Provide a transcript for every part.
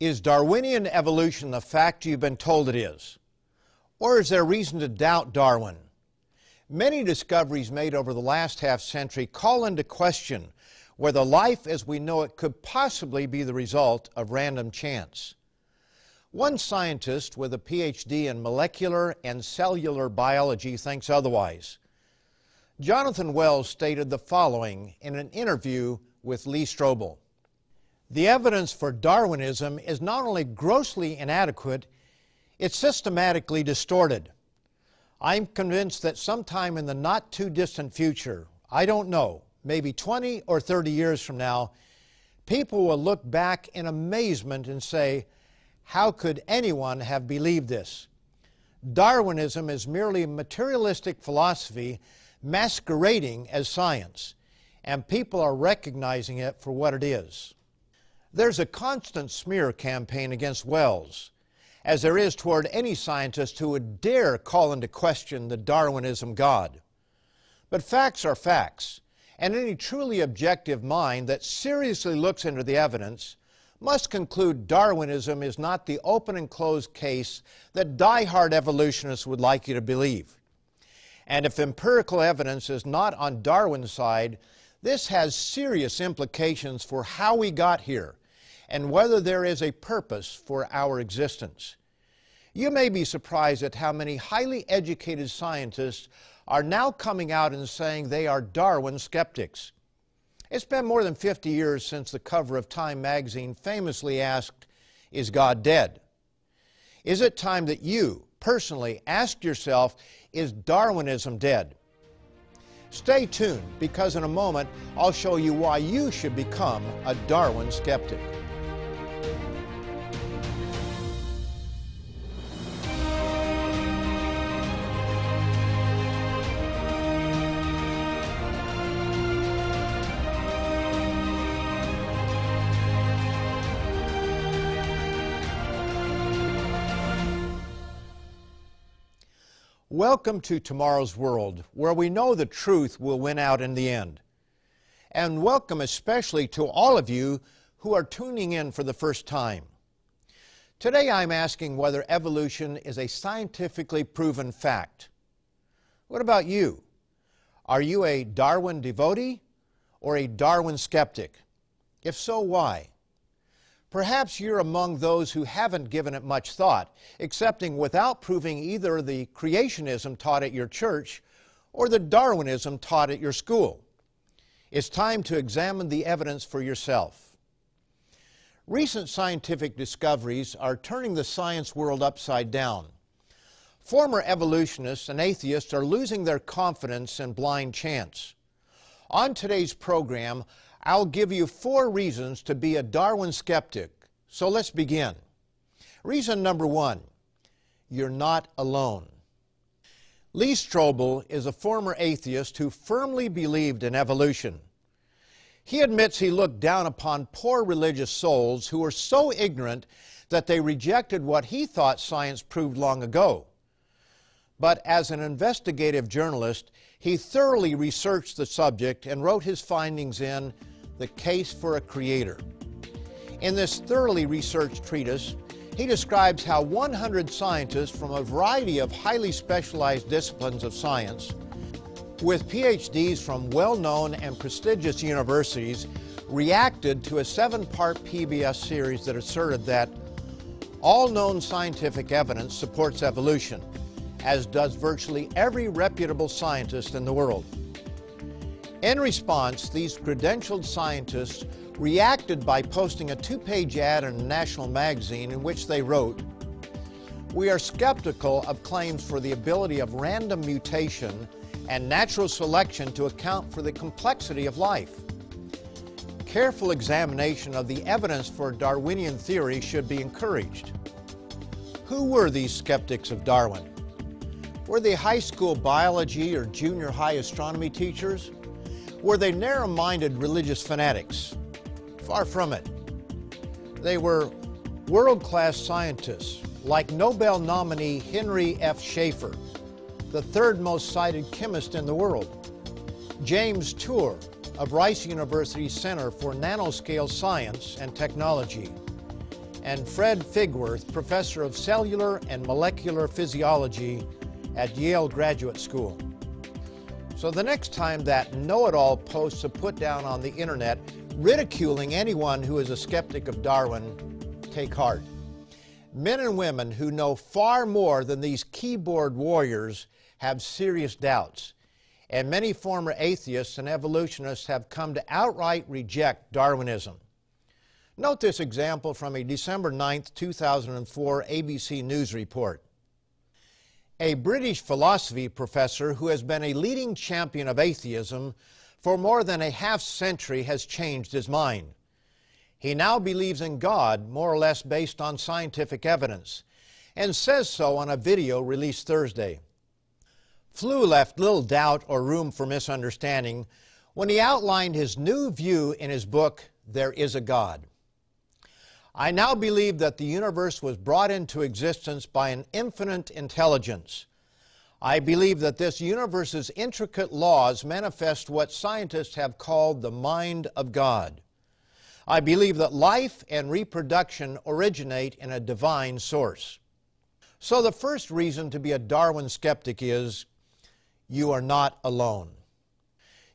Is Darwinian evolution the fact you've been told it is? Or is there reason to doubt Darwin? Many discoveries made over the last half century call into question whether life as we know it could possibly be the result of random chance. One scientist with a PhD in molecular and cellular biology thinks otherwise. Jonathan Wells stated the following in an interview with Lee Strobel. The evidence for Darwinism is not only grossly inadequate, it's systematically distorted. I'm convinced that sometime in the not too distant future, I don't know, maybe 20 or 30 years from now, people will look back in amazement and say, How could anyone have believed this? Darwinism is merely materialistic philosophy masquerading as science, and people are recognizing it for what it is. There's a constant smear campaign against Wells, as there is toward any scientist who would dare call into question the Darwinism God. But facts are facts, and any truly objective mind that seriously looks into the evidence must conclude Darwinism is not the open and closed case that die-hard evolutionists would like you to believe. And if empirical evidence is not on Darwin's side, this has serious implications for how we got here and whether there is a purpose for our existence. You may be surprised at how many highly educated scientists are now coming out and saying they are Darwin skeptics. It's been more than 50 years since the cover of Time magazine famously asked, Is God dead? Is it time that you personally ask yourself, Is Darwinism dead? Stay tuned because in a moment I'll show you why you should become a Darwin skeptic. Welcome to tomorrow's world, where we know the truth will win out in the end. And welcome especially to all of you who are tuning in for the first time. Today I'm asking whether evolution is a scientifically proven fact. What about you? Are you a Darwin devotee or a Darwin skeptic? If so, why? Perhaps you're among those who haven't given it much thought, accepting without proving either the creationism taught at your church or the Darwinism taught at your school. It's time to examine the evidence for yourself. Recent scientific discoveries are turning the science world upside down. Former evolutionists and atheists are losing their confidence in blind chance. On today's program, I'll give you four reasons to be a Darwin skeptic. So let's begin. Reason number one you're not alone. Lee Strobel is a former atheist who firmly believed in evolution. He admits he looked down upon poor religious souls who were so ignorant that they rejected what he thought science proved long ago. But as an investigative journalist, he thoroughly researched the subject and wrote his findings in the Case for a Creator. In this thoroughly researched treatise, he describes how 100 scientists from a variety of highly specialized disciplines of science, with PhDs from well known and prestigious universities, reacted to a seven part PBS series that asserted that all known scientific evidence supports evolution, as does virtually every reputable scientist in the world. In response, these credentialed scientists reacted by posting a two-page ad in a national magazine in which they wrote, We are skeptical of claims for the ability of random mutation and natural selection to account for the complexity of life. Careful examination of the evidence for Darwinian theory should be encouraged. Who were these skeptics of Darwin? Were they high school biology or junior high astronomy teachers? Were they narrow minded religious fanatics? Far from it. They were world class scientists, like Nobel nominee Henry F. Schaefer, the third most cited chemist in the world, James Tour of Rice University Center for Nanoscale Science and Technology, and Fred Sigworth, professor of cellular and molecular physiology at Yale Graduate School. So the next time that know-it-all posts are put down on the internet ridiculing anyone who is a skeptic of Darwin, take heart. Men and women who know far more than these keyboard warriors have serious doubts. And many former atheists and evolutionists have come to outright reject Darwinism. Note this example from a December 9, 2004 ABC News report. A British philosophy professor who has been a leading champion of atheism for more than a half century has changed his mind. He now believes in God more or less based on scientific evidence and says so on a video released Thursday. Flew left little doubt or room for misunderstanding when he outlined his new view in his book, There is a God. I now believe that the universe was brought into existence by an infinite intelligence. I believe that this universe's intricate laws manifest what scientists have called the mind of God. I believe that life and reproduction originate in a divine source. So the first reason to be a Darwin skeptic is you are not alone.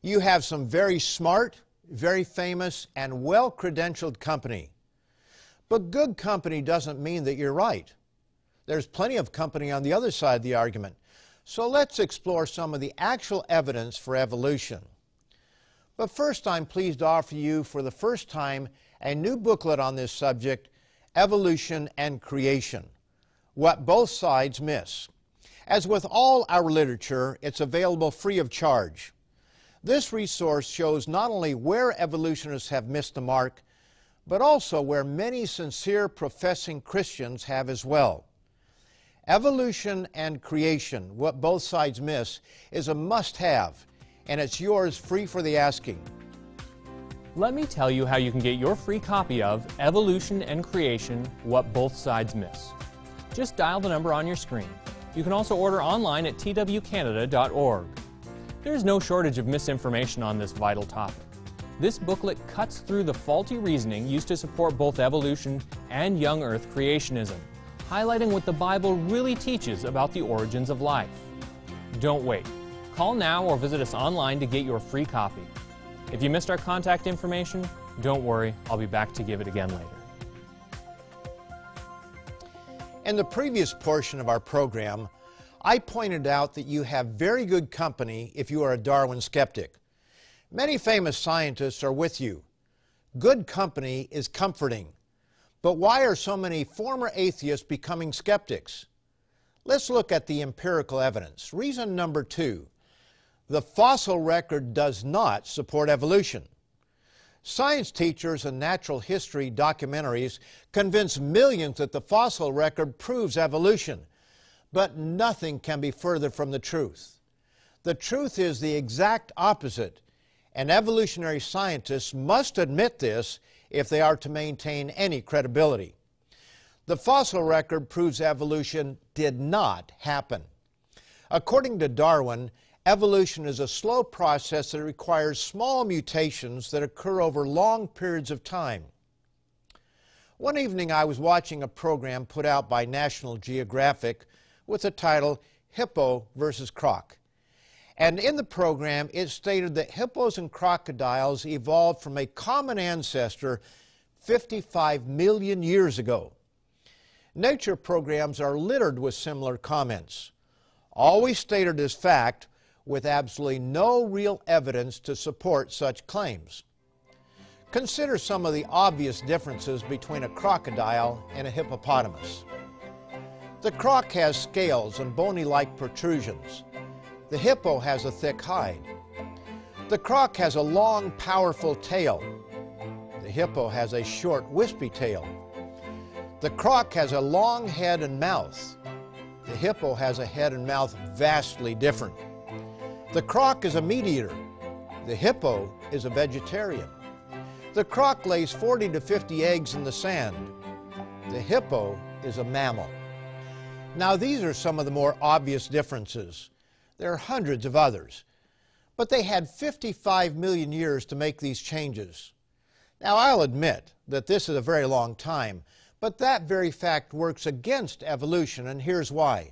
You have some very smart, very famous, and well credentialed company. But good company doesn't mean that you're right. There's plenty of company on the other side of the argument. So let's explore some of the actual evidence for evolution. But first, I'm pleased to offer you for the first time a new booklet on this subject Evolution and Creation What Both Sides Miss. As with all our literature, it's available free of charge. This resource shows not only where evolutionists have missed the mark, but also where many sincere professing Christians have as well. Evolution and creation, what both sides miss, is a must have, and it's yours free for the asking. Let me tell you how you can get your free copy of Evolution and Creation What Both Sides Miss. Just dial the number on your screen. You can also order online at twcanada.org. There's no shortage of misinformation on this vital topic. This booklet cuts through the faulty reasoning used to support both evolution and young Earth creationism, highlighting what the Bible really teaches about the origins of life. Don't wait. Call now or visit us online to get your free copy. If you missed our contact information, don't worry, I'll be back to give it again later. In the previous portion of our program, I pointed out that you have very good company if you are a Darwin skeptic. Many famous scientists are with you. Good company is comforting. But why are so many former atheists becoming skeptics? Let's look at the empirical evidence. Reason number two the fossil record does not support evolution. Science teachers and natural history documentaries convince millions that the fossil record proves evolution, but nothing can be further from the truth. The truth is the exact opposite and evolutionary scientists must admit this if they are to maintain any credibility. The fossil record proves evolution did not happen. According to Darwin, evolution is a slow process that requires small mutations that occur over long periods of time. One evening I was watching a program put out by National Geographic with the title Hippo versus Croc. And in the program, it stated that hippos and crocodiles evolved from a common ancestor 55 million years ago. Nature programs are littered with similar comments, always stated as fact with absolutely no real evidence to support such claims. Consider some of the obvious differences between a crocodile and a hippopotamus. The croc has scales and bony-like protrusions. The hippo has a thick hide. The croc has a long, powerful tail. The hippo has a short, wispy tail. The croc has a long head and mouth. The hippo has a head and mouth vastly different. The croc is a meat eater. The hippo is a vegetarian. The croc lays 40 to 50 eggs in the sand. The hippo is a mammal. Now, these are some of the more obvious differences. There are hundreds of others. But they had 55 million years to make these changes. Now, I'll admit that this is a very long time, But that very fact works against evolution, and here's why.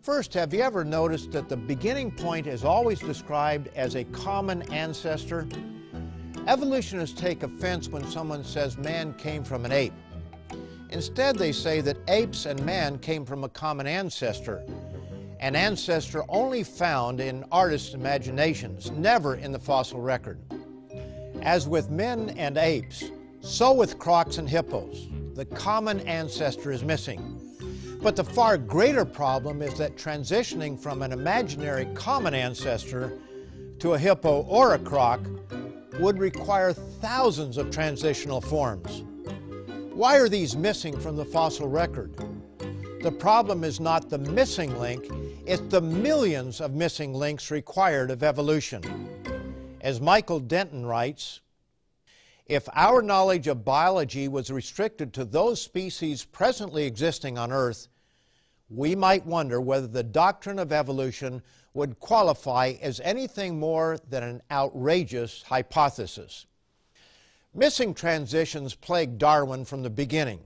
First, have you ever noticed that the beginning point is always described as a common ancestor? Evolutionists take offense when someone says man came from an ape. Instead, they say that apes and man came from a common ancestor, an ancestor only found in artists' imaginations, never in the fossil record. As with men and apes, so with crocs and hippos, the common ancestor is missing. But the far greater problem is that transitioning from an imaginary common ancestor to a hippo or a croc would require thousands of transitional forms. Why are these missing from the fossil record? The problem is not the missing link, it's the millions of missing links required of evolution. As Michael Denton writes, if our knowledge of biology was restricted to those species presently existing on Earth, we might wonder whether the doctrine of evolution would qualify as anything more than an outrageous hypothesis. Missing transitions plagued Darwin from the beginning.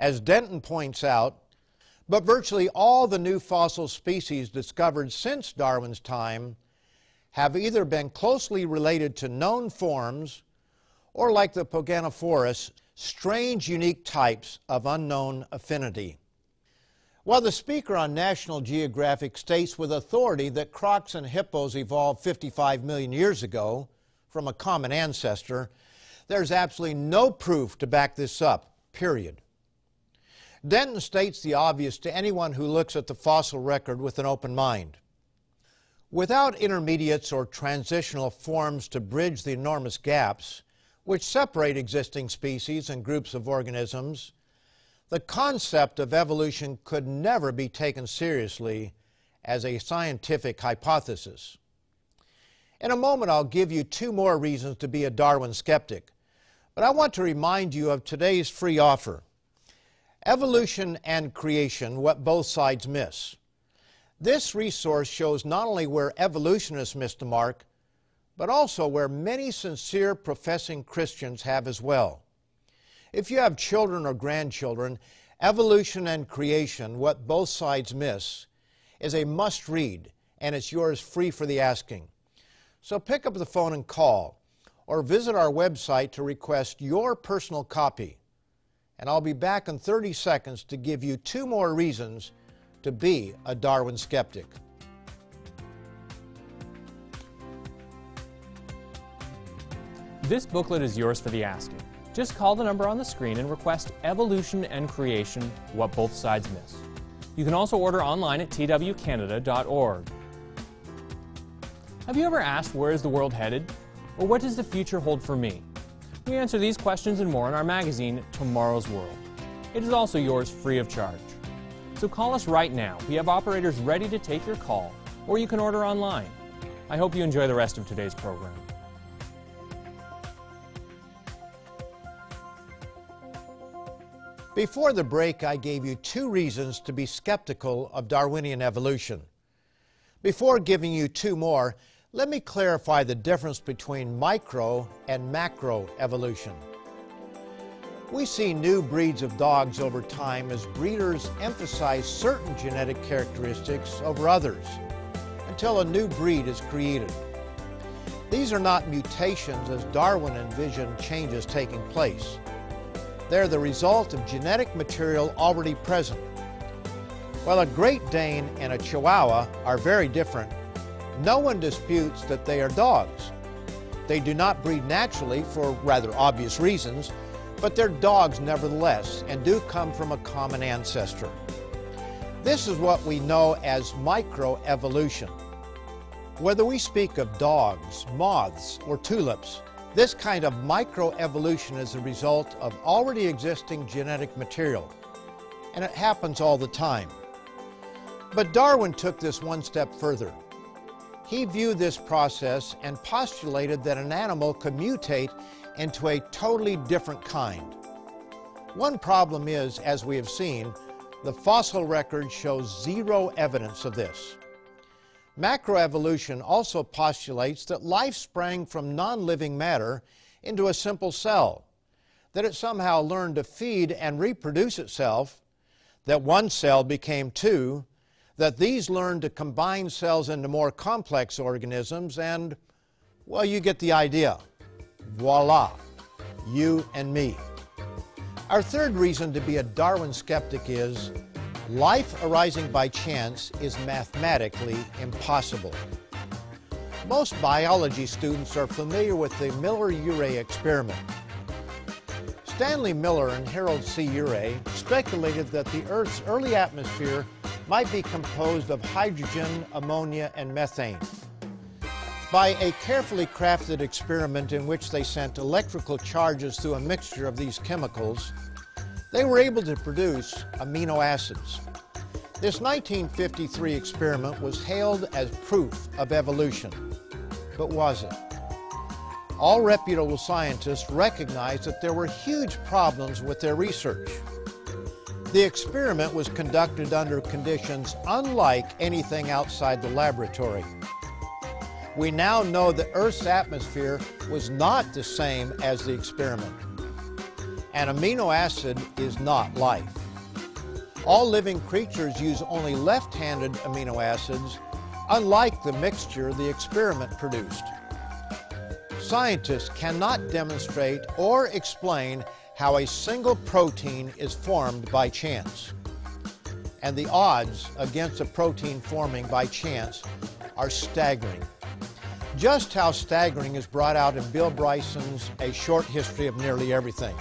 As Denton points out, but virtually all the new fossil species discovered since Darwin's time have either been closely related to known forms or like the Poganophorus, strange unique types of unknown affinity. While the speaker on National Geographic states with authority that crocs and hippos evolved 55 million years ago from a common ancestor, there's absolutely no proof to back this up, period. Denton states the obvious to anyone who looks at the fossil record with an open mind. Without intermediates or transitional forms to bridge the enormous gaps, which separate existing species and groups of organisms, the concept of evolution could never be taken seriously as a scientific hypothesis. In a moment, I'll give you two more reasons to be a Darwin skeptic, but I want to remind you of today's free offer Evolution and Creation What Both Sides Miss. This resource shows not only where evolutionists miss the mark, but also where many sincere professing Christians have as well. If you have children or grandchildren, Evolution and Creation What Both Sides Miss is a must read, and it's yours free for the asking. So pick up the phone and call, or visit our website to request your personal copy. And I'll be back in 30 seconds to give you two more reasons to be a Darwin skeptic. This booklet is yours for the asking. Just call the number on the screen and request Evolution and Creation What Both Sides Miss. You can also order online at twcanada.org. Have you ever asked where is the world headed? Or what does the future hold for me? We answer these questions and more in our magazine, Tomorrow's World. It is also yours free of charge. So call us right now. We have operators ready to take your call, or you can order online. I hope you enjoy the rest of today's program. Before the break, I gave you two reasons to be skeptical of Darwinian evolution. Before giving you two more, let me clarify the difference between micro and macro evolution. We see new breeds of dogs over time as breeders emphasize certain genetic characteristics over others until a new breed is created. These are not mutations as Darwin envisioned changes taking place. They're the result of genetic material already present. While a Great Dane and a Chihuahua are very different, no one disputes that they are dogs. They do not breed naturally for rather obvious reasons, but they're dogs nevertheless and do come from a common ancestor. This is what we know as microevolution. Whether we speak of dogs, moths, or tulips, this kind of microevolution is a result of already existing genetic material, and it happens all the time. But Darwin took this one step further. He viewed this process and postulated that an animal could mutate into a totally different kind. One problem is, as we have seen, the fossil record shows zero evidence of this. Macroevolution also postulates that life sprang from non living matter into a simple cell. that it somehow learned to feed and reproduce itself, that one cell became two, that these learned to combine cells into more complex organisms, and, well, you get the idea. Voila, you and me. Our third reason to be a Darwin skeptic is life arising by chance is mathematically impossible. Most biology students are familiar with the Miller-Urey experiment. Stanley Miller and Harold C. Urey speculated that the Earth's early atmosphere might be composed of hydrogen, ammonia, and methane. By a carefully crafted experiment in which they sent electrical charges through a mixture of these chemicals, they were able to produce amino acids. This 1953 experiment was hailed as proof of evolution. But was it? all reputable scientists recognized that there were huge problems with their research. The experiment was conducted under conditions unlike anything outside the laboratory. We now know that Earth's atmosphere was not the same as the experiment. An amino acid is not life. All living creatures use only left-handed amino acids, unlike the mixture the experiment produced. Scientists cannot demonstrate or explain how a single protein is formed by chance. And the odds against a protein forming by chance are staggering. Just how staggering is brought out in Bill Bryson's A Short History of Nearly Everything.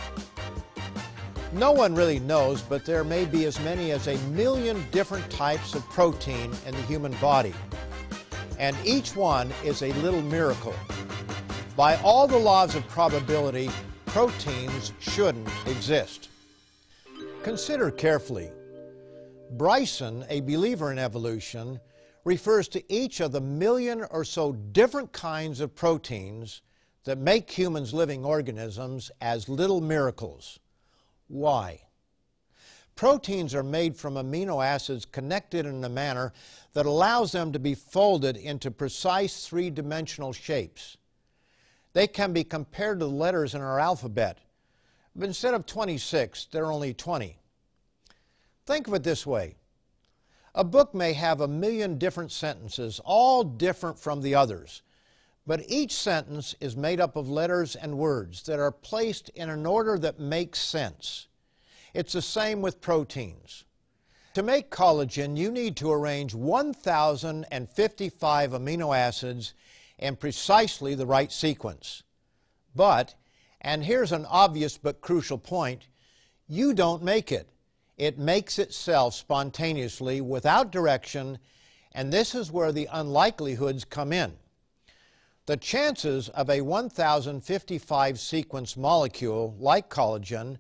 No one really knows, but there may be as many as a million different types of protein in the human body. And each one is a little miracle by all the laws of probability, proteins shouldn't exist. Consider carefully. Bryson, a believer in evolution, refers to each of the million or so different kinds of proteins that make humans living organisms as little miracles. Why? Proteins are made from amino acids connected in a manner that allows them to be folded into precise three-dimensional shapes. They can be compared to the letters in our alphabet. But instead of 26, there are only 20. Think of it this way. A book may have a million different sentences, all different from the others. But each sentence is made up of letters and words that are placed in an order that makes sense. It's the same with proteins. To make collagen, you need to arrange 1,055 amino acids in precisely the right sequence. But, and here's an obvious but crucial point, you don't make it. It makes itself spontaneously without direction, and this is where the unlikelihoods come in. The chances of a 1055 sequence molecule, like collagen,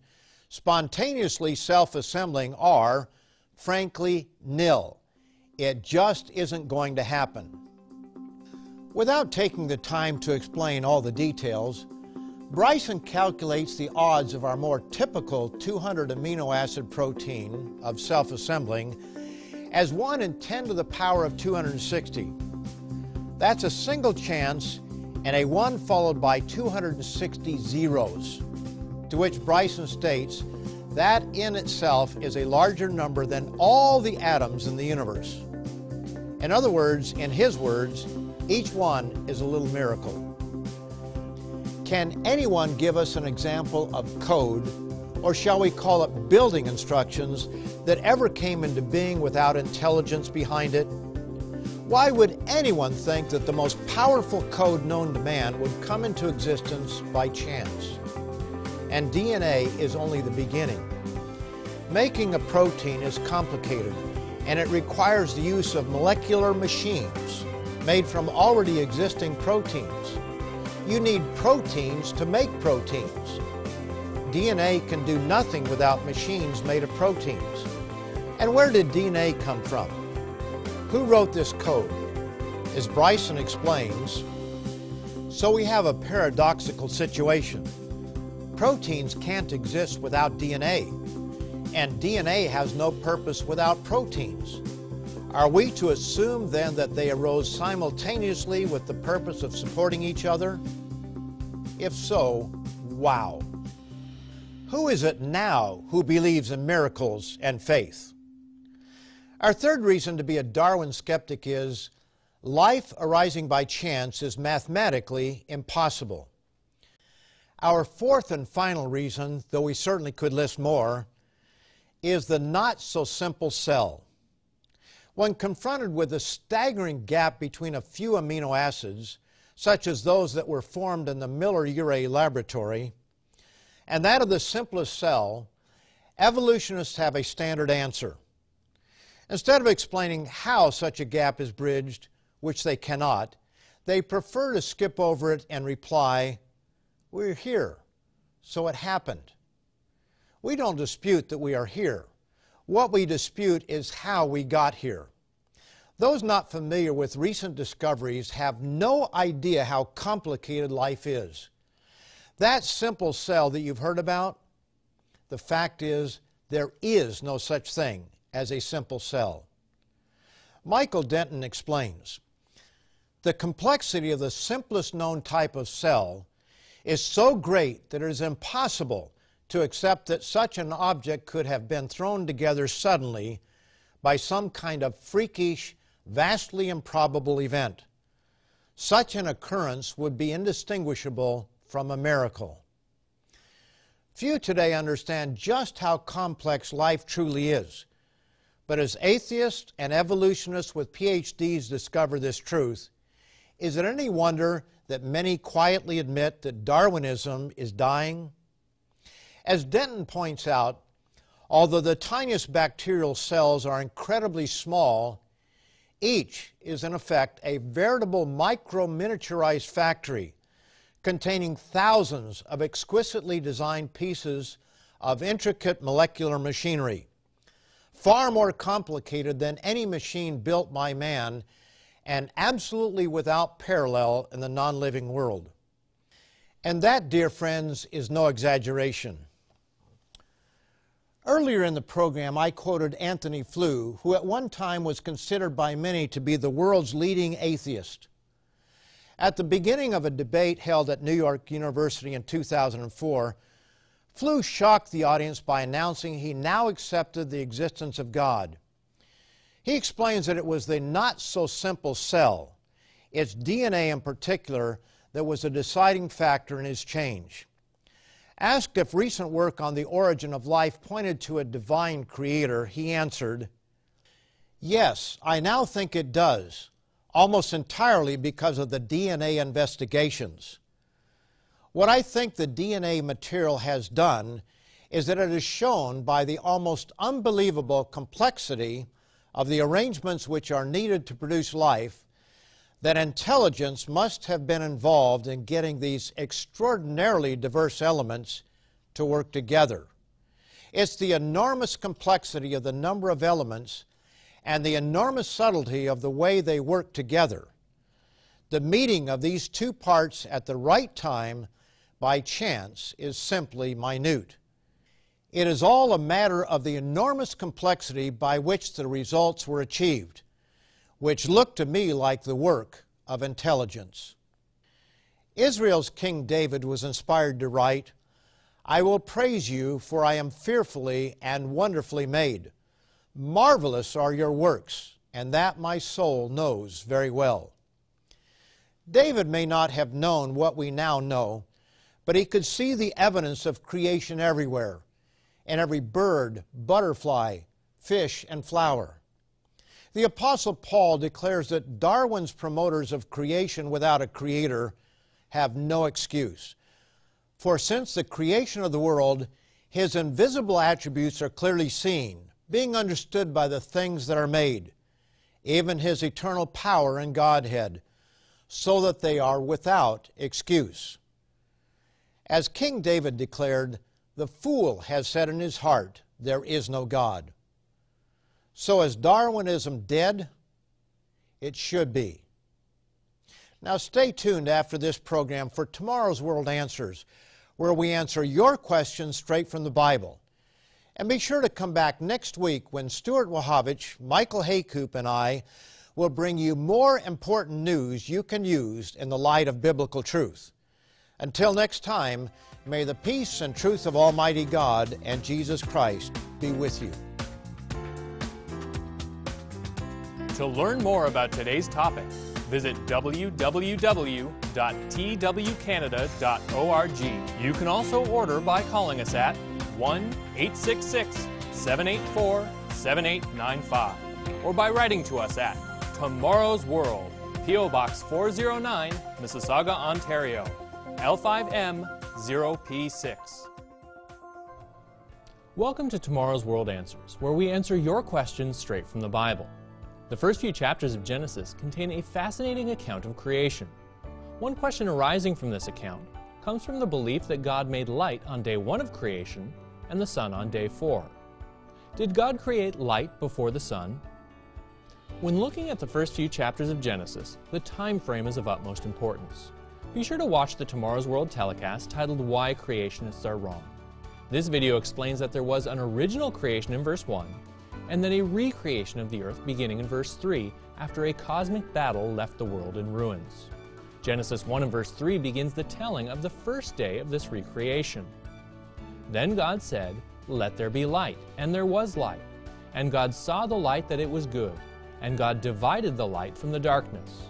spontaneously self-assembling are, frankly, nil. It just isn't going to happen. Without taking the time to explain all the details, Bryson calculates the odds of our more typical 200 amino acid protein of self-assembling as 1 in 10 to the power of 260. That's a single chance and a 1 followed by 260 zeros, to which Bryson states that in itself is a larger number than all the atoms in the universe. In other words, in his words, each one is a little miracle. Can anyone give us an example of code, or shall we call it building instructions, that ever came into being without intelligence behind it? Why would anyone think that the most powerful code known to man would come into existence by chance? And DNA is only the beginning. Making a protein is complicated, and it requires the use of molecular machines made from already existing proteins. You need proteins to make proteins. DNA can do nothing without machines made of proteins. And where did DNA come from? Who wrote this code? As Bryson explains, so we have a paradoxical situation. Proteins can't exist without DNA, and DNA has no purpose without proteins. Are we to assume then that they arose simultaneously with the purpose of supporting each other? If so, wow. Who is it now who believes in miracles and faith? Our third reason to be a Darwin skeptic is life arising by chance is mathematically impossible. Our fourth and final reason, though we certainly could list more, is the not so simple cell. When confronted with the staggering gap between a few amino acids, such as those that were formed in the Miller-Urey laboratory, and that of the simplest cell, evolutionists have a standard answer. Instead of explaining how such a gap is bridged, which they cannot, they prefer to skip over it and reply, We're here, so it happened. We don't dispute that we are here. What we dispute is how we got here. Those not familiar with recent discoveries have no idea how complicated life is. That simple cell that you've heard about, the fact is there is no such thing as a simple cell. Michael Denton explains The complexity of the simplest known type of cell is so great that it is impossible to accept that such an object could have been thrown together suddenly by some kind of freakish, vastly improbable event. Such an occurrence would be indistinguishable from a miracle. Few today understand just how complex life truly is. But as atheists and evolutionists with PhDs discover this truth, is it any wonder that many quietly admit that Darwinism is dying? As Denton points out, although the tiniest bacterial cells are incredibly small, each is in effect a veritable micro-miniaturized factory containing thousands of exquisitely designed pieces of intricate molecular machinery, far more complicated than any machine built by man and absolutely without parallel in the non-living world. And that, dear friends, is no exaggeration. Earlier in the program, I quoted Antony Flew, who at one time was considered by many to be the world's leading atheist. At the beginning of a debate held at New York University in 2004, Flew shocked the audience by announcing he now accepted the existence of God. He explains that it was the not so simple cell, its DNA in particular, that was a deciding factor in his change. Asked if recent work on the origin of life pointed to a divine creator, he answered, Yes, I now think it does, almost entirely because of the DNA investigations. What I think the DNA material has done is that it has shown by the almost unbelievable complexity of the arrangements which are needed to produce life that intelligence must have been involved in getting these extraordinarily diverse elements to work together. It's the enormous complexity of the number of elements and the enormous subtlety of the way they work together. The meeting of these two parts at the right time by chance is simply minute. It is all a matter of the enormous complexity by which the results were achieved which looked to me like the work of intelligence. Israel's King David was inspired to write, I will praise you, for I am fearfully and wonderfully made. Marvelous are your works, and that my soul knows very well. David may not have known what we now know, but he could see the evidence of creation everywhere, in every bird, butterfly, fish, and flower. The Apostle Paul declares that Darwin's promoters of creation without a creator have no excuse. For since the creation of the world, his invisible attributes are clearly seen, being understood by the things that are made, even his eternal power and Godhead, so that they are without excuse. As King David declared, the fool has said in his heart, There is no God. So is Darwinism dead? It should be. Now stay tuned after this program for tomorrow's World Answers, where we answer your questions straight from the Bible. And be sure to come back next week when Stuart Wachowicz, Michael Heykoop, and I will bring you more important news you can use in the light of biblical truth. Until next time, May the peace and truth of Almighty God and Jesus Christ be with you. To learn more about today's topic, visit www.twcanada.org. You can also order by calling us at 1 866 784 7895 or by writing to us at Tomorrow's World, P.O. Box 409, Mississauga, Ontario, L5M 0P6. Welcome to Tomorrow's World Answers, where we answer your questions straight from the Bible. The first few chapters of Genesis contain a fascinating account of creation. One question arising from this account comes from the belief that God made light on day one of creation and the sun on day four. Did God create light before the sun? When looking at the first few chapters of Genesis, the time frame is of utmost importance. Be sure to watch the Tomorrow's World telecast titled Why Creationists Are Wrong. This video explains that there was an original creation in verse 1 and then a recreation of the earth beginning in verse 3 after a cosmic battle left the world in ruins. Genesis 1 and verse 3 begins the telling of the first day of this recreation. Then God said, Let there be light, and there was light. And God saw the light that it was good, and God divided the light from the darkness.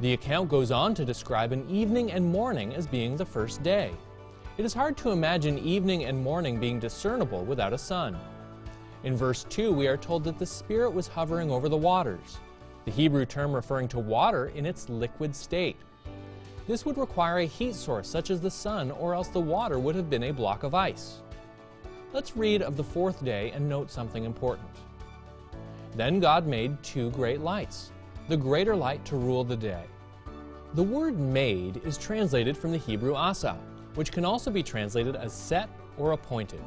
The account goes on to describe an evening and morning as being the first day. It is hard to imagine evening and morning being discernible without a sun. In verse 2, we are told that the Spirit was hovering over the waters, the Hebrew term referring to water in its liquid state. This would require a heat source such as the sun, or else the water would have been a block of ice. Let's read of the fourth day and note something important. Then God made two great lights, the greater light to rule the day. The word made is translated from the Hebrew asa, which can also be translated as set or appointed.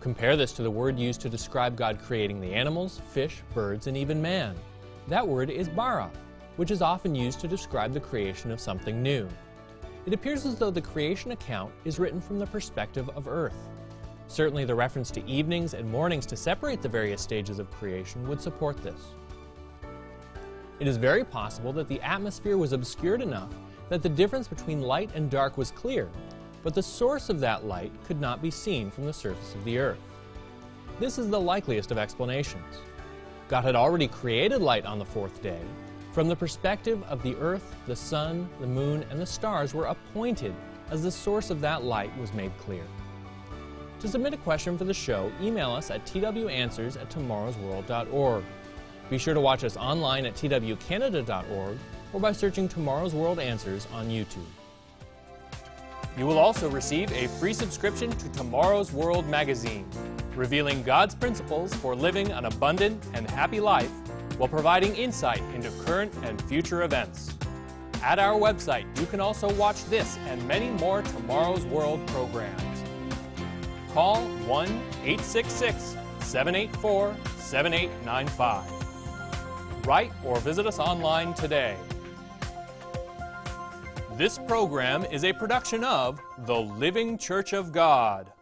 Compare this to the word used to describe God creating the animals, fish, birds, and even man. That word is bara, which is often used to describe the creation of something new. It appears as though the creation account is written from the perspective of earth. Certainly, the reference to evenings and mornings to separate the various stages of creation would support this. It is very possible that the atmosphere was obscured enough that the difference between light and dark was clear, but the source of that light could not be seen from the surface of the earth. This is the likeliest of explanations. God had already created light on the fourth day. From the perspective of the earth, the sun, the moon, and the stars were appointed as the source of that light was made clear. To submit a question for the show, email us at twanswers at tomorrowsworld.org. Be sure to watch us online at twcanada.org or by searching Tomorrow's World Answers on YouTube. You will also receive a free subscription to Tomorrow's World magazine, revealing God's principles for living an abundant and happy life while providing insight into current and future events. At our website, you can also watch this and many more Tomorrow's World programs. Call 1 866 784 7895. Write or visit us online today this program is a production of the Living Church of God.